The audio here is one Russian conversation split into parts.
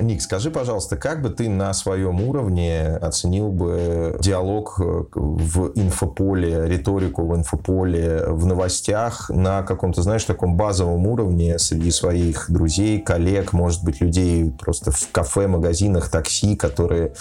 Ник, скажи, пожалуйста, как бы ты на своем уровне оценил бы диалог э, в инфополе, риторику в инфополе, в новостях на каком-то, знаешь, таком базовом уровне среди своих друзей, коллег, может быть, людей просто в кафе, магазинах, такси, которые,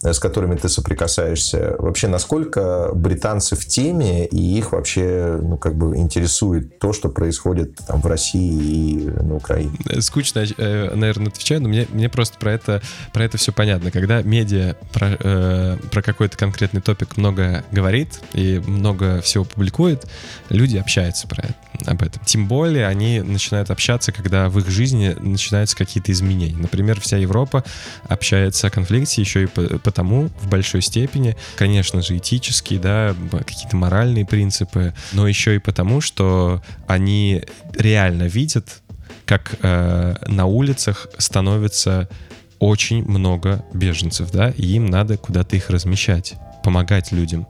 с которыми ты соприкасаешься. Вообще, насколько британцы в теме и их вообще, ну, как бы интересует то, что происходит там в России и на Украине? Скучно, э, наверное, отвечаю, но мне, мне просто про это, про это все понятно. Когда медиа про, э, про какой-то конкретный топик много говорит и много всего публикует, люди общаются про это, об этом. Тем более они начинают общаться, когда в их жизни начинаются какие-то изменения. Например, вся Европа общается о конфликте еще и потому, в большой степени, конечно же, этические, да, какие-то моральные принципы, но еще и потому, что они реально видят, как э, на улицах становится очень много беженцев, да, и им надо куда-то их размещать, помогать людям.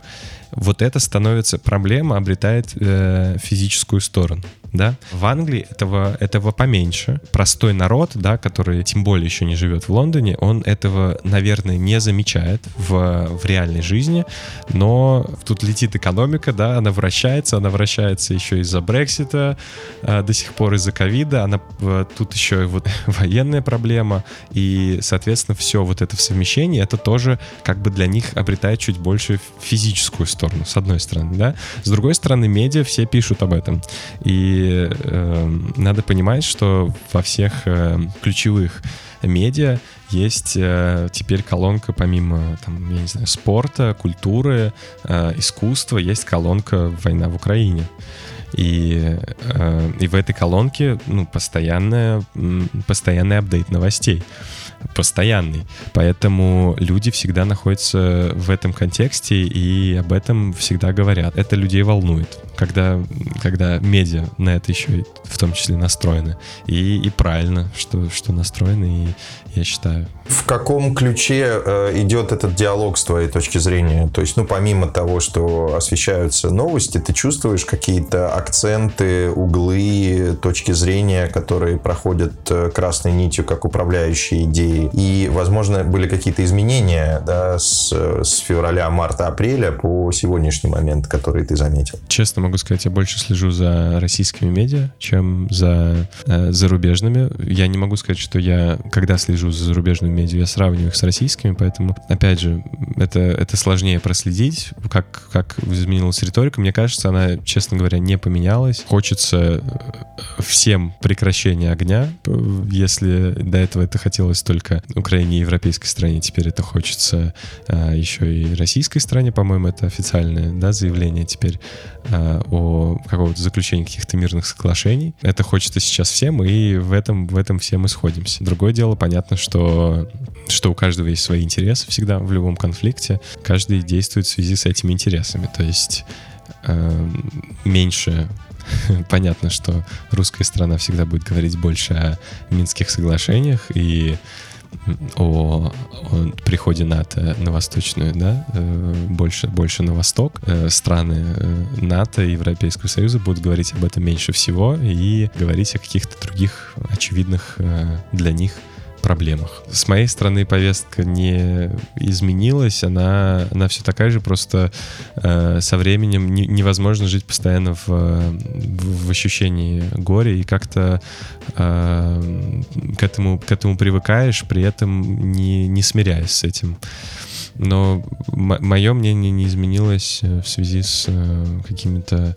Вот это становится, проблема обретает э, физическую сторону да. В Англии этого, этого поменьше. Простой народ, да, который тем более еще не живет в Лондоне, он этого, наверное, не замечает в, в реальной жизни, но тут летит экономика, да, она вращается, она вращается еще из-за Брексита, э, до сих пор из-за ковида, она э, тут еще и вот военная проблема, и, соответственно, все вот это в совмещении, это тоже как бы для них обретает чуть больше физическую сторону, с одной стороны, да. С другой стороны, медиа все пишут об этом. И э, надо понимать, что во всех э, ключевых медиа есть э, теперь колонка помимо там, я не знаю, спорта, культуры, э, искусства, есть колонка «Война в Украине». И, э, и в этой колонке ну, постоянная, постоянный апдейт новостей постоянный. Поэтому люди всегда находятся в этом контексте и об этом всегда говорят. Это людей волнует, когда, когда медиа на это еще в том числе настроены. И, и правильно, что, что настроены, и я считаю. В каком ключе э, идет этот диалог с твоей точки зрения? То есть, ну, помимо того, что освещаются новости, ты чувствуешь какие-то акценты, углы, точки зрения, которые проходят э, красной нитью как управляющие идеи? И, возможно, были какие-то изменения да, с, с февраля, марта, апреля по сегодняшний момент, которые ты заметил? Честно могу сказать, я больше слежу за российскими медиа, чем за э, зарубежными. Я не могу сказать, что я, когда слежу за зарубежными медиа, я сравниваю их с российскими, поэтому, опять же, это, это сложнее проследить, как, как изменилась риторика. Мне кажется, она, честно говоря, не поменялась. Хочется э, всем прекращения огня. Если до этого это хотелось только Украине и европейской стране, теперь это хочется а, еще и российской стране, по-моему, это официальное да, заявление теперь а, о какого-то заключении каких-то мирных соглашений. Это хочется сейчас всем, и в этом, в этом все мы сходимся. Другое дело, понятно, что, что у каждого есть свои интересы всегда в любом конфликте. Каждый действует в связи с этими интересами. То есть э, меньше понятно, что русская страна всегда будет говорить больше о Минских соглашениях и о, о приходе НАТО на восточную, да, э, больше, больше на восток. Э, страны э, НАТО и Европейского Союза будут говорить об этом меньше всего и говорить о каких-то других очевидных для них проблемах. С моей стороны повестка не изменилась, она, она все такая же, просто э, со временем не, невозможно жить постоянно в, в, в ощущении горя и как-то э, к, этому, к этому привыкаешь, при этом не, не смиряясь с этим. Но мое мнение не изменилось э, в связи с э, какими-то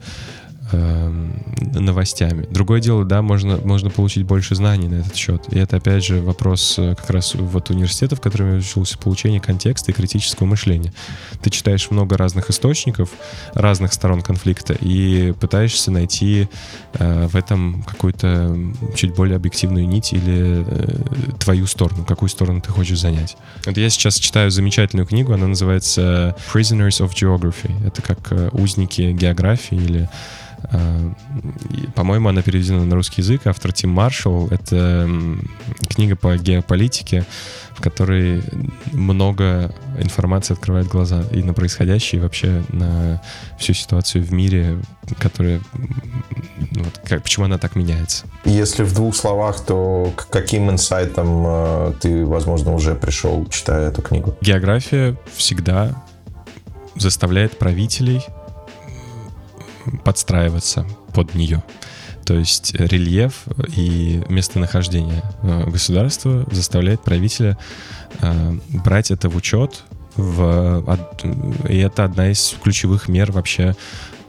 Эм, новостями. Другое дело, да, можно, можно получить больше знаний на этот счет. И это, опять же, вопрос э, как раз вот университета, в котором я учился, получение контекста и критического мышления. Ты читаешь много разных источников, разных сторон конфликта, и пытаешься найти э, в этом какую-то чуть более объективную нить или э, твою сторону, какую сторону ты хочешь занять. Вот я сейчас читаю замечательную книгу, она называется Prisoners of Geography. Это как э, узники географии или Э, по-моему, она переведена на русский язык. Автор Тим Маршалл. Это книга по геополитике, в которой много информации открывает глаза и на происходящее, и вообще на всю ситуацию в мире, которая... Вот, как, почему она так меняется. Если в двух словах, то к каким инсайтам э, ты, возможно, уже пришел, читая эту книгу? География всегда заставляет правителей подстраиваться под нее. То есть рельеф и местонахождение э, государства заставляет правителя э, брать это в учет, в, и это одна из ключевых мер вообще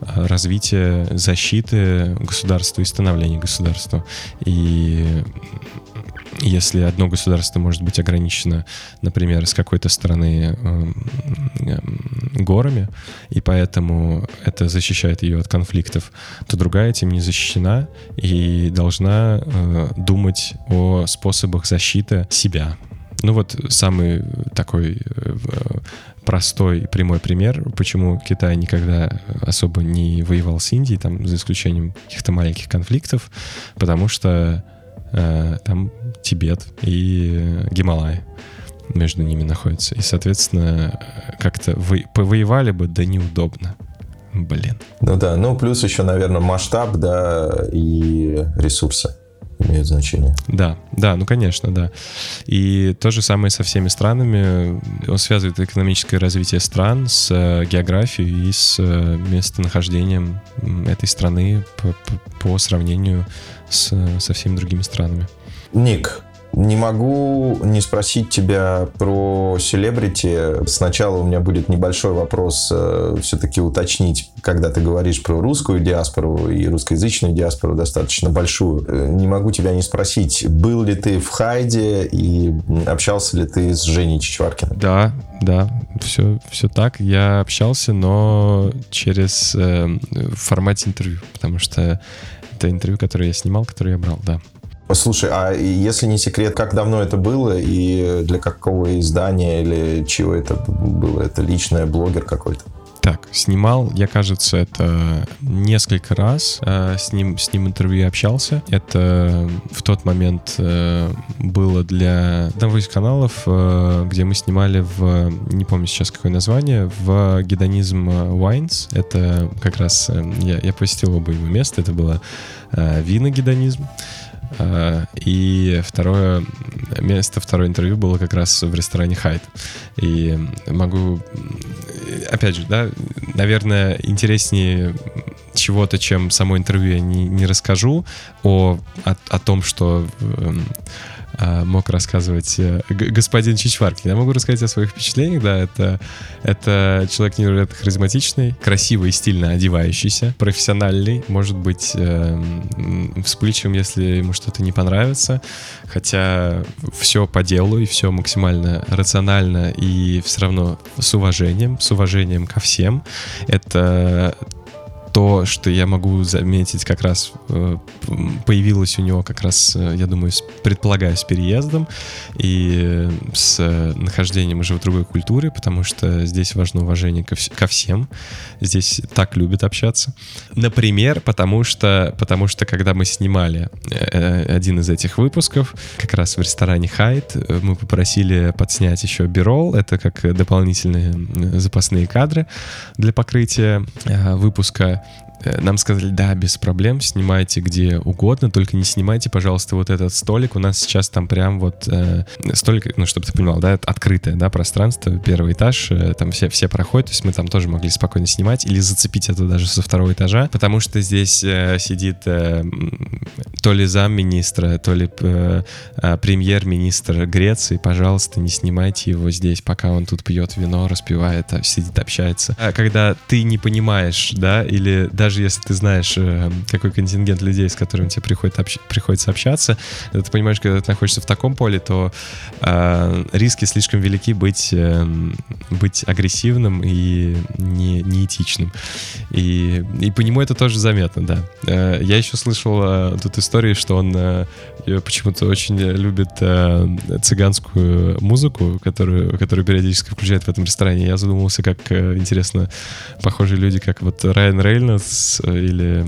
э, развития защиты государства и становления государства. И если одно государство может быть ограничено, например, с какой-то стороны э, э, горами, и поэтому это защищает ее от конфликтов, то другая этим не защищена и должна э, думать о способах защиты себя. Ну вот самый такой простой и прямой пример, почему Китай никогда особо не воевал с Индией, там, за исключением каких-то маленьких конфликтов, потому что Э, там Тибет и Гималай между ними находятся. И, соответственно, как-то вы, повоевали бы, да неудобно. Блин. Ну да, ну плюс еще, наверное, масштаб, да, и ресурсы имеют значение. Да, да, ну конечно, да. И то же самое со всеми странами. Он связывает экономическое развитие стран с э, географией и с э, местонахождением этой страны по, по, по сравнению с, со всеми другими странами. Ник, не могу не спросить тебя про селебрити. Сначала у меня будет небольшой вопрос э, все-таки уточнить, когда ты говоришь про русскую диаспору и русскоязычную диаспору достаточно большую. Э, не могу тебя не спросить, был ли ты в Хайде и общался ли ты с Женей Чичваркиным? Да, да, все, все так. Я общался, но через э, формате интервью, потому что это интервью, которое я снимал, которое я брал, да. Слушай, а если не секрет, как давно это было и для какого издания или чего это было? Это личное, блогер какой-то? Так, снимал, я, кажется, это несколько раз. Э, с ним, с ним интервью общался. Это в тот момент э, было для одного из каналов, э, где мы снимали в, не помню сейчас какое название, в Гедонизм Wines. Это как раз, я, я посетил оба его места. Это было виногедонизм. Э, и второе место, второе интервью было как раз в ресторане Хайт. И могу, опять же, да, наверное, интереснее чего-то, чем само интервью я не, не расскажу о, о, о том, что эм, мог рассказывать э, господин Чичваркин. Я могу рассказать о своих впечатлениях, да, это, это человек невероятно харизматичный, красивый и стильно одевающийся, профессиональный, может быть э, вспыльчивым, если ему что-то не понравится, хотя все по делу и все максимально рационально и все равно с уважением, с уважением ко всем. Это то, что я могу заметить, как раз э, появилось у него как раз, э, я думаю, предполагаю, с переездом и с нахождением уже в другой культуре, потому что здесь важно уважение ко, ко всем. Здесь так любят общаться. Например, потому что, потому что когда мы снимали э, один из этих выпусков, как раз в ресторане Хайт, мы попросили подснять еще бирол, это как дополнительные запасные кадры для покрытия выпуска. Э, нам сказали, да, без проблем, снимайте где угодно, только не снимайте, пожалуйста, вот этот столик. У нас сейчас там прям вот э, столик, ну, чтобы ты понимал, да, открытое, да, пространство, первый этаж, э, там все, все проходят, то есть мы там тоже могли спокойно снимать или зацепить это даже со второго этажа, потому что здесь э, сидит э, то ли замминистра, то ли э, э, премьер-министр Греции, пожалуйста, не снимайте его здесь, пока он тут пьет вино, распивает, а сидит, общается. А когда ты не понимаешь, да, или даже даже если ты знаешь, э, какой контингент людей, с которыми тебе приходит общ... приходится общаться, ты понимаешь, когда ты находишься в таком поле, то э, риски слишком велики быть, э, быть агрессивным и не, неэтичным. И, и по нему это тоже заметно, да. Э, я еще слышал э, тут истории, что он э, почему-то очень любит э, цыганскую музыку, которую, которую периодически включает в этом ресторане. Я задумался, как э, интересно, похожие люди, как вот Райан Рейнольдс Пападимос или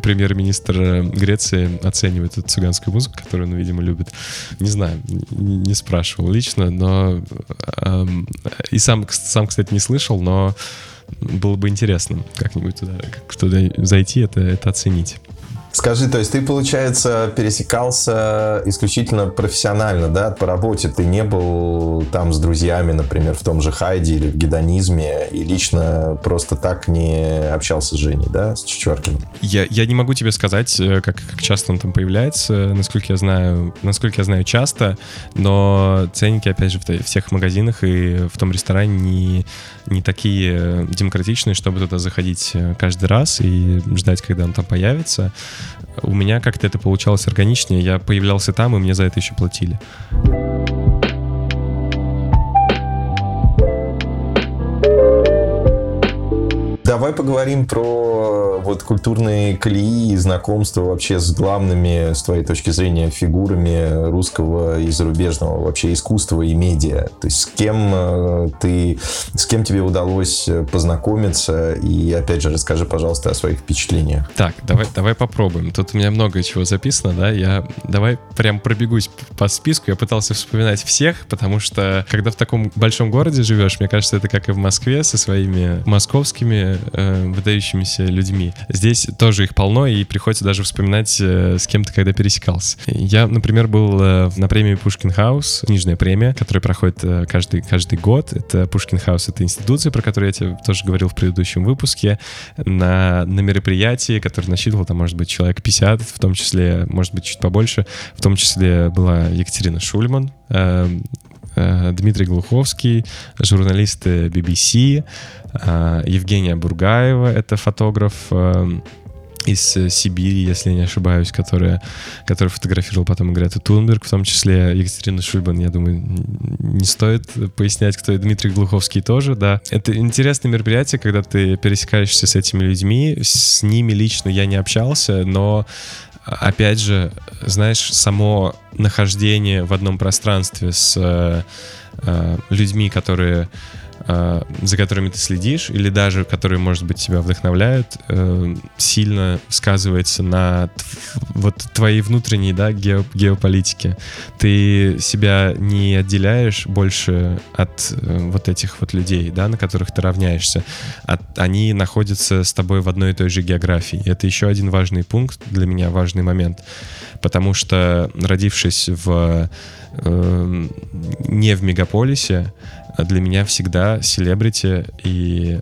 премьер-министр Греции оценивает эту цыганскую музыку, которую он, видимо, любит. Не знаю, не спрашивал лично, но и сам, сам, кстати, не слышал, но было бы интересно как-нибудь туда, туда зайти, это, это оценить. Скажи, то есть ты, получается, пересекался исключительно профессионально, да, по работе? Ты не был там с друзьями, например, в том же Хайде или в гедонизме, и лично просто так не общался с Женей, да, с Чечеркиным? Я, я не могу тебе сказать, э, как, как часто он там появляется, насколько я знаю, насколько я знаю часто, но ценники, опять же, в, всех магазинах и в том ресторане не, не такие демократичные, чтобы туда заходить э, каждый раз и ждать, когда он там появится. У меня как-то это получалось органичнее. Я появлялся там, и мне за это еще платили. Давай поговорим про вот культурные колеи и знакомства вообще с главными, с твоей точки зрения, фигурами русского и зарубежного вообще искусства и медиа. То есть с кем э, ты, с кем тебе удалось познакомиться и опять же расскажи, пожалуйста, о своих впечатлениях. Так, давай, давай попробуем. Тут у меня много чего записано, да. Я давай прям пробегусь по списку. Я пытался вспоминать всех, потому что когда в таком большом городе живешь, мне кажется, это как и в Москве со своими московскими э, выдающимися людьми. Здесь тоже их полно, и приходится даже вспоминать, э, с кем ты когда пересекался. Я, например, был э, на премии Пушкин Хаус, книжная премия, которая проходит э, каждый, каждый год. Это Пушкин Хаус, это институция, про которую я тебе тоже говорил в предыдущем выпуске, на, на мероприятии, которое насчитывало, там, может быть, человек 50, в том числе, может быть, чуть побольше, в том числе была Екатерина Шульман, э, Дмитрий Глуховский, журналисты BBC, а, Евгения Бургаева, это фотограф из Сибири, если не ошибаюсь, которая, который фотографировал потом Грету Тунберг, в том числе Екатерина Шульбан, я думаю, не стоит пояснять, кто и Дмитрий Глуховский тоже, да. Это интересное мероприятие, когда ты пересекаешься с этими людьми, с ними лично я не общался, но опять же, знаешь, само нахождение в одном пространстве с э, э людьми, которые за которыми ты следишь, или даже которые, может быть, тебя вдохновляют, э, сильно сказывается на вот твоей внутренней, да, геополитике. Ты себя не отделяешь больше от э, вот этих вот людей, да, на которых ты равняешься. От, они находятся с тобой в одной и той же географии. Это еще один важный пункт для меня, важный момент. Потому что, родившись в э, не в мегаполисе, для меня всегда селебрити и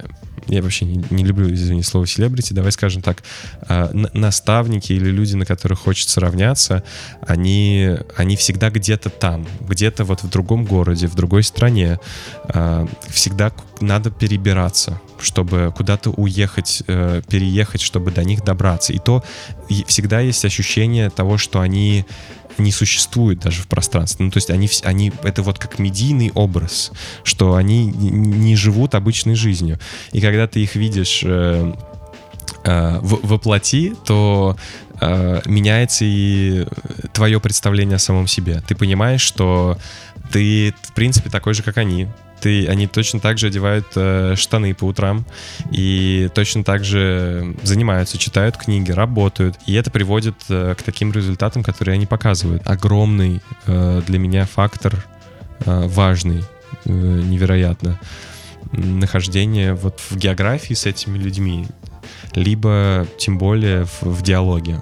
я вообще не, не люблю, извини, слово селебрити, давай скажем так, э, наставники или люди, на которых хочется равняться, они, они всегда где-то там, где-то вот в другом городе, в другой стране. Э, всегда надо перебираться, чтобы куда-то уехать, э, переехать, чтобы до них добраться. И то и всегда есть ощущение того, что они не существует даже в пространстве. Ну, то есть они, они это вот как медийный образ, что они не живут обычной жизнью. И когда ты их видишь э, э, воплоти, то э, меняется и твое представление о самом себе. Ты понимаешь, что ты, в принципе, такой же, как они ты, они точно так же одевают э, штаны по утрам и точно так же занимаются, читают книги, работают. И это приводит э, к таким результатам, которые они показывают. Огромный э, для меня фактор, э, важный, э, невероятно, нахождение вот в географии с этими людьми, либо тем более в, в диалоге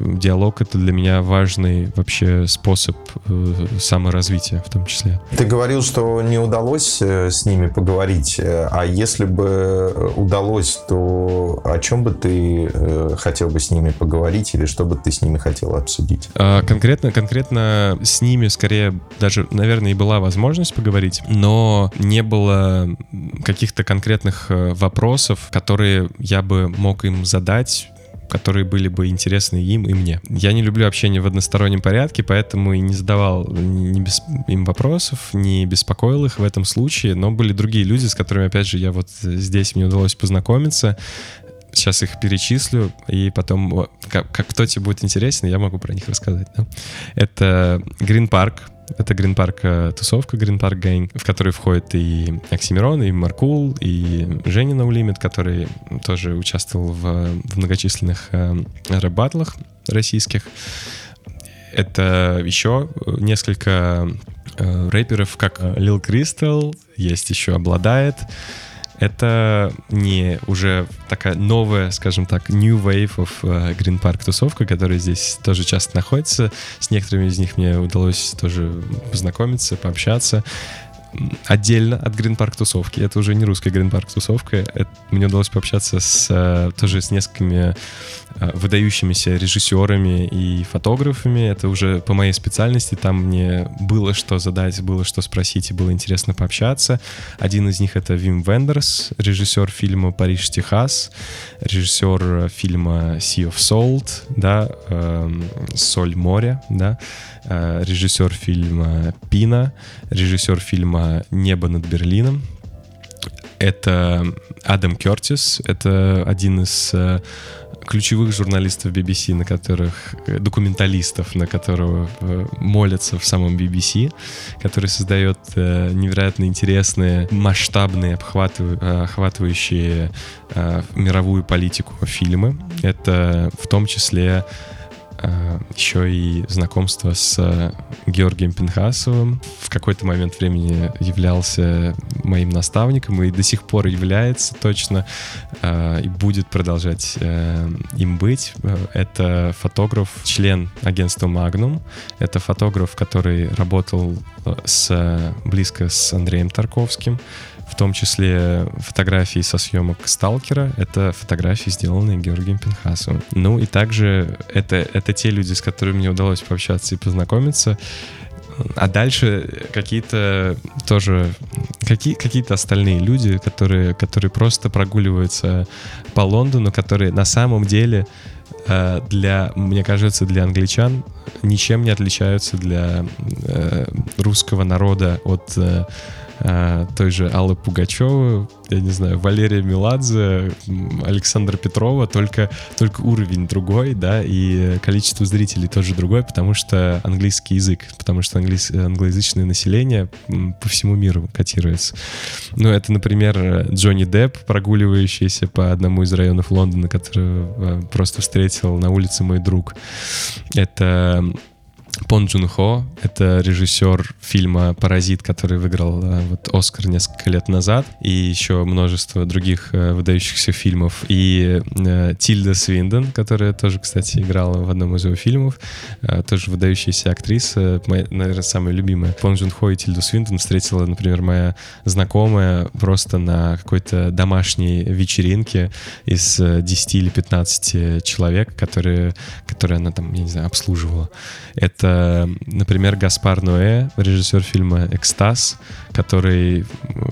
диалог — это для меня важный вообще способ э, саморазвития в том числе. Ты говорил, что не удалось э, с ними поговорить, э, а если бы удалось, то о чем бы ты хотел бы с ними поговорить или что бы ты с ними хотел обсудить? А, конкретно, конкретно с ними скорее даже, наверное, и была возможность поговорить, но не было каких-то конкретных вопросов, которые я бы мог им задать которые были бы интересны им и мне. Я не люблю общение в одностороннем порядке, поэтому и не задавал ни без, им вопросов, не беспокоил их в этом случае, но были другие люди, с которыми, опять же, я вот здесь мне удалось познакомиться, сейчас их перечислю, и потом, как, как кто тебе будет интересен, я могу про них рассказать. Да? Это Green Park, Это Green Park э, тусовка, Green Park Gang, в которой входит и Оксимирон, и Маркул, и Женя No Limit, который тоже участвовал в, в многочисленных э, рэп-баттлах российских. Это еще несколько э, рэперов, как Lil Crystal, есть еще Обладает, это не уже такая новая, скажем так, new wave of uh, Green Park тусовка, которая здесь тоже часто находится. С некоторыми из них мне удалось тоже познакомиться, пообщаться отдельно от Green Park тусовки. Это уже не русская Green Park тусовка. Это, мне удалось пообщаться с, э, тоже с несколькими э, выдающимися режиссерами и фотографами. Это уже по моей специальности. Там мне было что задать, было что спросить и было интересно пообщаться. Один из них это Вим Вендерс, режиссер фильма «Париж, Техас», режиссер фильма «Sea of Salt», да, э, «Соль моря», да, э, режиссер фильма «Пина», режиссер фильма «Небо над Берлином». Это Адам Кертис, это один из э, ключевых журналистов BBC, на которых э, документалистов, на которого э, молятся в самом BBC, который создает невероятно интересные, масштабные, охватывающие мировую политику фильмы. Это в том числе Э, еще и знакомство с э, Георгием Пинхасовым. В какой-то момент времени являлся моим наставником и до сих пор является точно э, и будет продолжать им быть. Это фотограф, член агентства Magnum. Это фотограф, который работал с, близко с Андреем Тарковским в том числе фотографии со съемок «Сталкера». Это фотографии, сделанные Георгием Пинхасовым. Ну и также это, это те люди, с которыми мне удалось пообщаться и познакомиться. А дальше какие-то тоже какие, какие-то остальные люди, которые, которые просто прогуливаются по Лондону, которые на самом деле э, для, мне кажется, для англичан ничем не отличаются для э, русского народа от э, той же Аллы Пугачевой, я не знаю, Валерия Меладзе, Александра Петрова, только, только уровень другой, да, и количество зрителей тоже другое, потому что английский язык, потому что английс, англоязычное население по всему миру котируется. Ну, это, например, Джонни Депп, прогуливающийся по одному из районов Лондона, которого просто встретил на улице мой друг. Это Пон Джун Хо — это режиссер фильма «Паразит», который выиграл э, вот Оскар несколько лет назад, и еще множество других э, выдающихся фильмов. И э, Тильда Свинден, которая тоже, кстати, играла в одном из его фильмов, э, тоже выдающаяся актриса, моя, наверное, самая любимая. Пон Джун Хо и Тильду Свинден встретила, например, моя знакомая просто на какой-то домашней вечеринке из 10 э, или 15 человек, которые, которые она там, я не знаю, обслуживала. Это например, Гаспар Ноэ, режиссер фильма «Экстаз», который,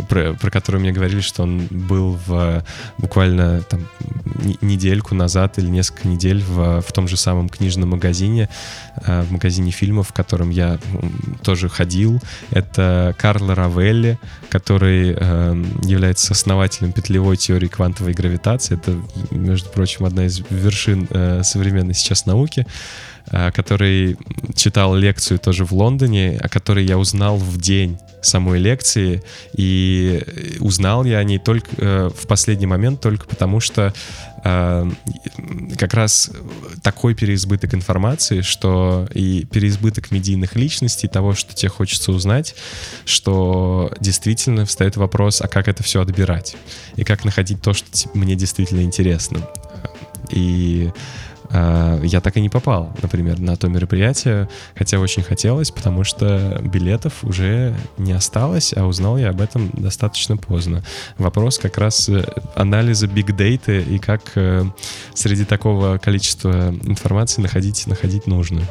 про, про который мне говорили, что он был в буквально там недельку назад или несколько недель в, в том же самом книжном магазине, э, в магазине фильмов, в котором я тоже ходил. Это Карло Равелли, который э, является основателем петлевой теории квантовой гравитации. Это, между прочим, одна из вершин э, современной сейчас науки. Э, который читал лекцию тоже в Лондоне, о которой я узнал в день самой лекции, и узнал я о ней только э, в последний момент только потому, что э, как раз такой переизбыток информации, что и переизбыток медийных личностей, того, что тебе хочется узнать, что действительно встает вопрос, а как это все отбирать, и как находить то, что мне действительно интересно. И я так и не попал, например, на то мероприятие, хотя очень хотелось, потому что билетов уже не осталось, а узнал я об этом достаточно поздно. Вопрос как раз э, анализа биг-дейта и как э, среди такого количества информации находить, находить нужную.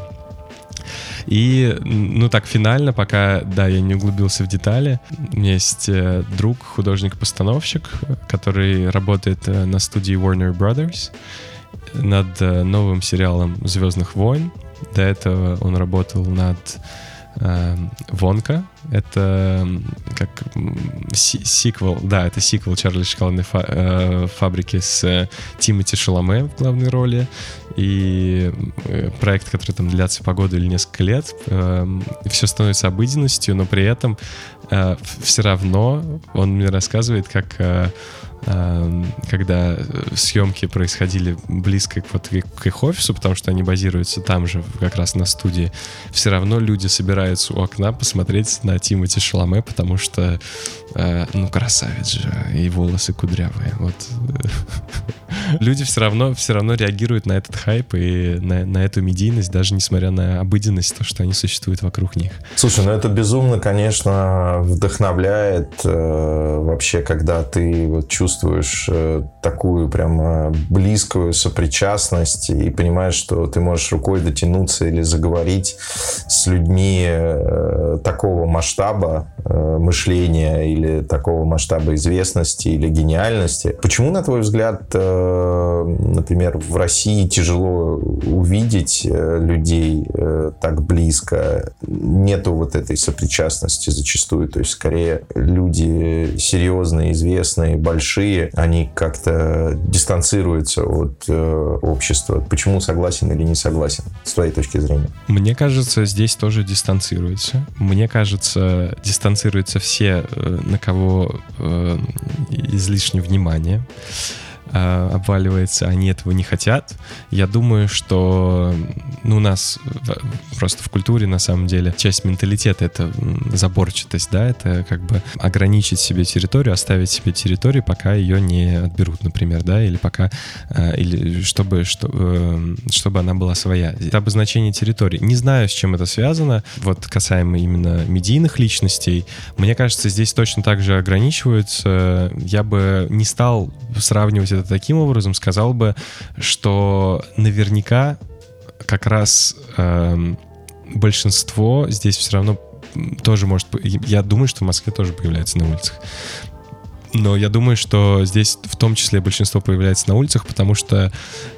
И, ну так, финально, пока, да, я не углубился в детали, у меня есть э, друг, художник-постановщик, который работает на студии Warner Brothers, над э, новым сериалом «Звездных войн». До этого он работал над э, Вонка. Это как сиквел, да, это сиквел Чарли Шоколадной фа- э, фабрики с э, Тимоти Шаломе в главной роли. И э, проект, который там длится по году или несколько лет, э, все становится обыденностью, но при этом э, все равно он мне рассказывает, как э, Эм, когда съемки происходили близко вот к их офису, потому что они базируются там же, как раз на студии, все равно люди собираются у окна посмотреть на Тимати Шаломе, потому что, ну, красавец же, и волосы кудрявые. Вот. Люди все равно, все равно реагируют на этот хайп и на, на эту медийность, даже несмотря на обыденность, то, что они существуют вокруг них. Слушай, ну это безумно, конечно, вдохновляет э, вообще, когда ты вот чувствуешь э, такую прям близкую сопричастность и понимаешь, что ты можешь рукой дотянуться или заговорить с людьми э, такого масштаба э, мышления или такого масштаба известности или гениальности. Почему, на твой взгляд, например, в России тяжело увидеть людей так близко? Нету вот этой сопричастности зачастую. То есть, скорее, люди серьезные, известные, большие, они как-то дистанцируются от э, общества. Почему согласен или не согласен, с твоей точки зрения? Мне кажется, здесь тоже дистанцируются. Мне кажется, дистанцируются все, э, на кого э, излишнее внимание. Э, обваливается, они этого не хотят. Я думаю, что ну, у нас просто в культуре, на самом деле, часть менталитета — это заборчатость, да, это как бы ограничить себе территорию, оставить себе территорию, пока ее не отберут, например, да, или пока, э, или чтобы, что, э, чтобы она была своя. Это обозначение территории. Не знаю, с чем это связано, вот касаемо именно медийных личностей. Мне кажется, здесь точно так же ограничиваются. Я бы не стал сравнивать это таким образом, сказал бы, что наверняка как раз э, большинство здесь все равно тоже может... Я думаю, что в Москве тоже появляется на улицах. Но я думаю, что здесь в том числе большинство появляется на улицах, потому что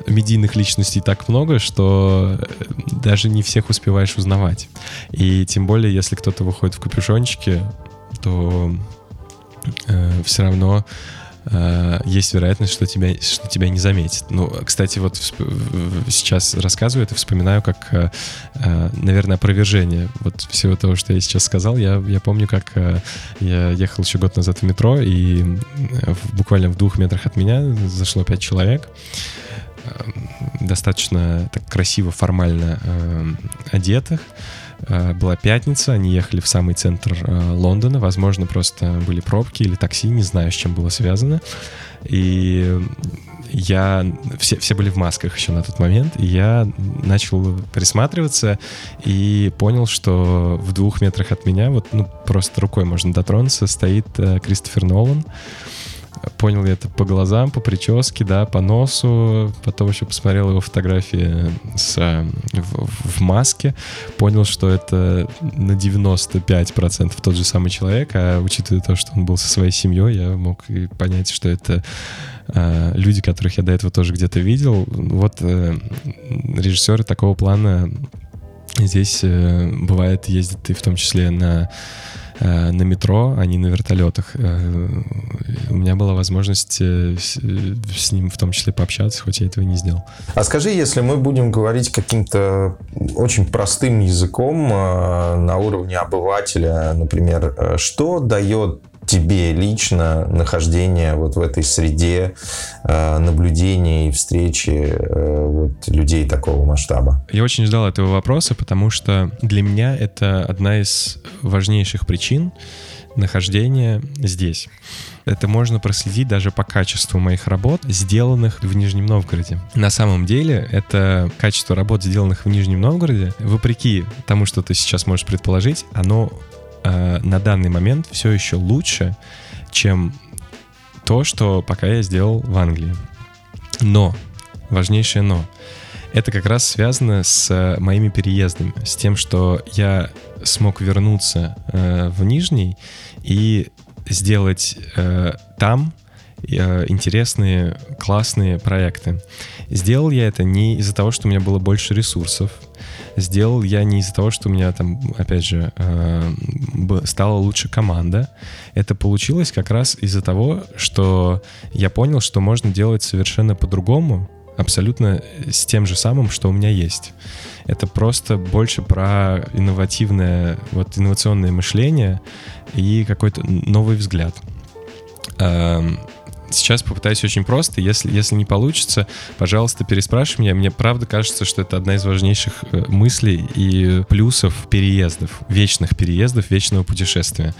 медийных личностей так много, что э, даже не всех успеваешь узнавать. И тем более, если кто-то выходит в капюшончике, то э, все равно э, есть вероятность, что тебя, что тебя не заметят. Ну, кстати, вот сейчас рассказываю это, вспоминаю как, э, э, наверное, опровержение вот всего того, что я сейчас сказал. Я, я помню, как э, я ехал еще год назад в метро, и в, буквально в двух метрах от меня зашло пять человек достаточно так красиво, формально э, одетых. Э, была пятница, они ехали в самый центр э, Лондона, возможно, просто были пробки или такси, не знаю, с чем было связано. И я... Все, все были в масках еще на тот момент, и я начал присматриваться и понял, что в двух метрах от меня, вот ну, просто рукой можно дотронуться, стоит э, Кристофер Нолан. Понял я это по глазам, по прическе, да, по носу. Потом еще посмотрел его фотографии с, в, в маске. Понял, что это на 95% тот же самый человек. А учитывая то, что он был со своей семьей, я мог и понять, что это э, люди, которых я до этого тоже где-то видел. Вот э, режиссеры такого плана здесь э, бывает ездят и в том числе на Э, на метро, а не на вертолетах. Э, у меня была возможность э, с ним в том числе пообщаться, хоть я этого не сделал. А скажи, если мы будем говорить каким-то очень простым языком на уровне обывателя, например, что дает тебе лично нахождение вот в этой среде э, наблюдения и встречи э, вот людей такого масштаба? Я очень ждал этого вопроса, потому что для меня это одна из важнейших причин нахождения здесь. Это можно проследить даже по качеству моих работ, сделанных в Нижнем Новгороде. На самом деле, это качество работ, сделанных в Нижнем Новгороде, вопреки тому, что ты сейчас можешь предположить, оно э, на данный момент все еще лучше, чем то, что пока я сделал в Англии. Но, важнейшее но, это как раз связано с моими переездами, с тем, что я смог вернуться э, в Нижний и сделать э, там э, интересные, классные проекты. Сделал я это не из-за того, что у меня было больше ресурсов, сделал я не из-за того, что у меня там, опять же, э, стала лучше команда. Это получилось как раз из-за того, что я понял, что можно делать совершенно по-другому абсолютно с тем же самым, что у меня есть. Это просто больше про инновативное, вот инновационное мышление и какой-то новый взгляд. Сейчас попытаюсь очень просто. Если, если не получится, пожалуйста, переспрашивай меня. Мне правда кажется, что это одна из важнейших э, мыслей и плюсов переездов, вечных переездов, вечного путешествия.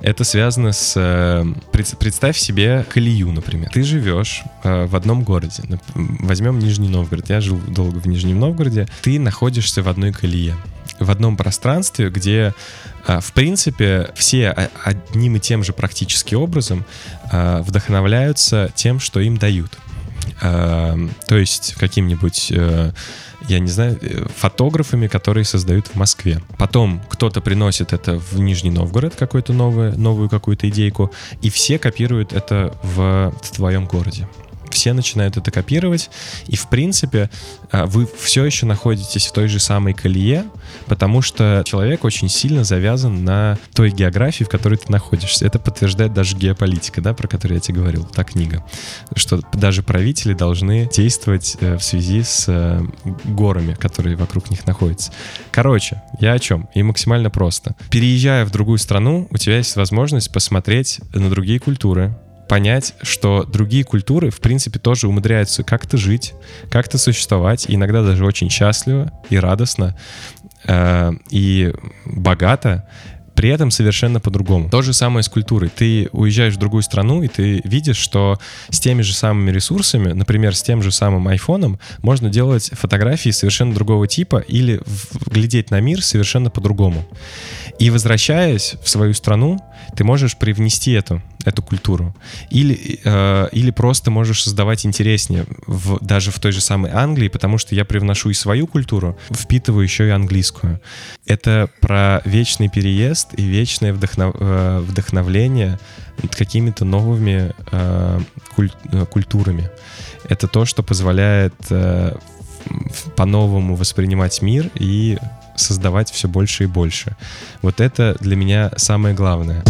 Это связано с... Э, представь себе колею, например. Ты живешь э, в одном городе. Возьмем Нижний Новгород. Я жил долго в Нижнем Новгороде. Ты находишься в одной колее в одном пространстве, где, а, в принципе, все одним и тем же практически образом вдохновляются тем, что им дают. То есть каким-нибудь э, я не знаю, э, фотографами, которые создают в Москве. Потом кто-то приносит это в Нижний Новгород, какую-то новую, новую какую-то идейку, и все копируют это в, твоем городе все начинают это копировать, и в принципе а, вы все еще находитесь в той же самой колее, потому что человек очень сильно завязан на той географии, в которой ты находишься. Это подтверждает даже геополитика, да, про которую я тебе говорил, та книга, что даже правители должны действовать э, в связи с э, горами, которые вокруг них находятся. Короче, я о чем? И максимально просто. Переезжая в другую страну, у тебя есть возможность посмотреть на другие культуры, понять, что другие культуры, в принципе, тоже умудряются как-то жить, как-то существовать, иногда даже очень счастливо и радостно, э, и богато, при этом совершенно по-другому. То же самое с культурой. Ты уезжаешь в другую страну, и ты видишь, что с теми же самыми ресурсами, например, с тем же самым айфоном, можно делать фотографии совершенно другого типа или глядеть на мир совершенно по-другому. И возвращаясь в свою страну, ты можешь привнести эту, эту культуру. Или, э, или просто можешь создавать интереснее в, даже в той же самой Англии, потому что я привношу и свою культуру, впитываю еще и английскую. Это про вечный переезд и вечное вдохнов, э, вдохновление какими-то новыми э, куль, э, культурами. Это то, что позволяет э, по-новому воспринимать мир и создавать все больше и больше. Вот это для меня самое главное.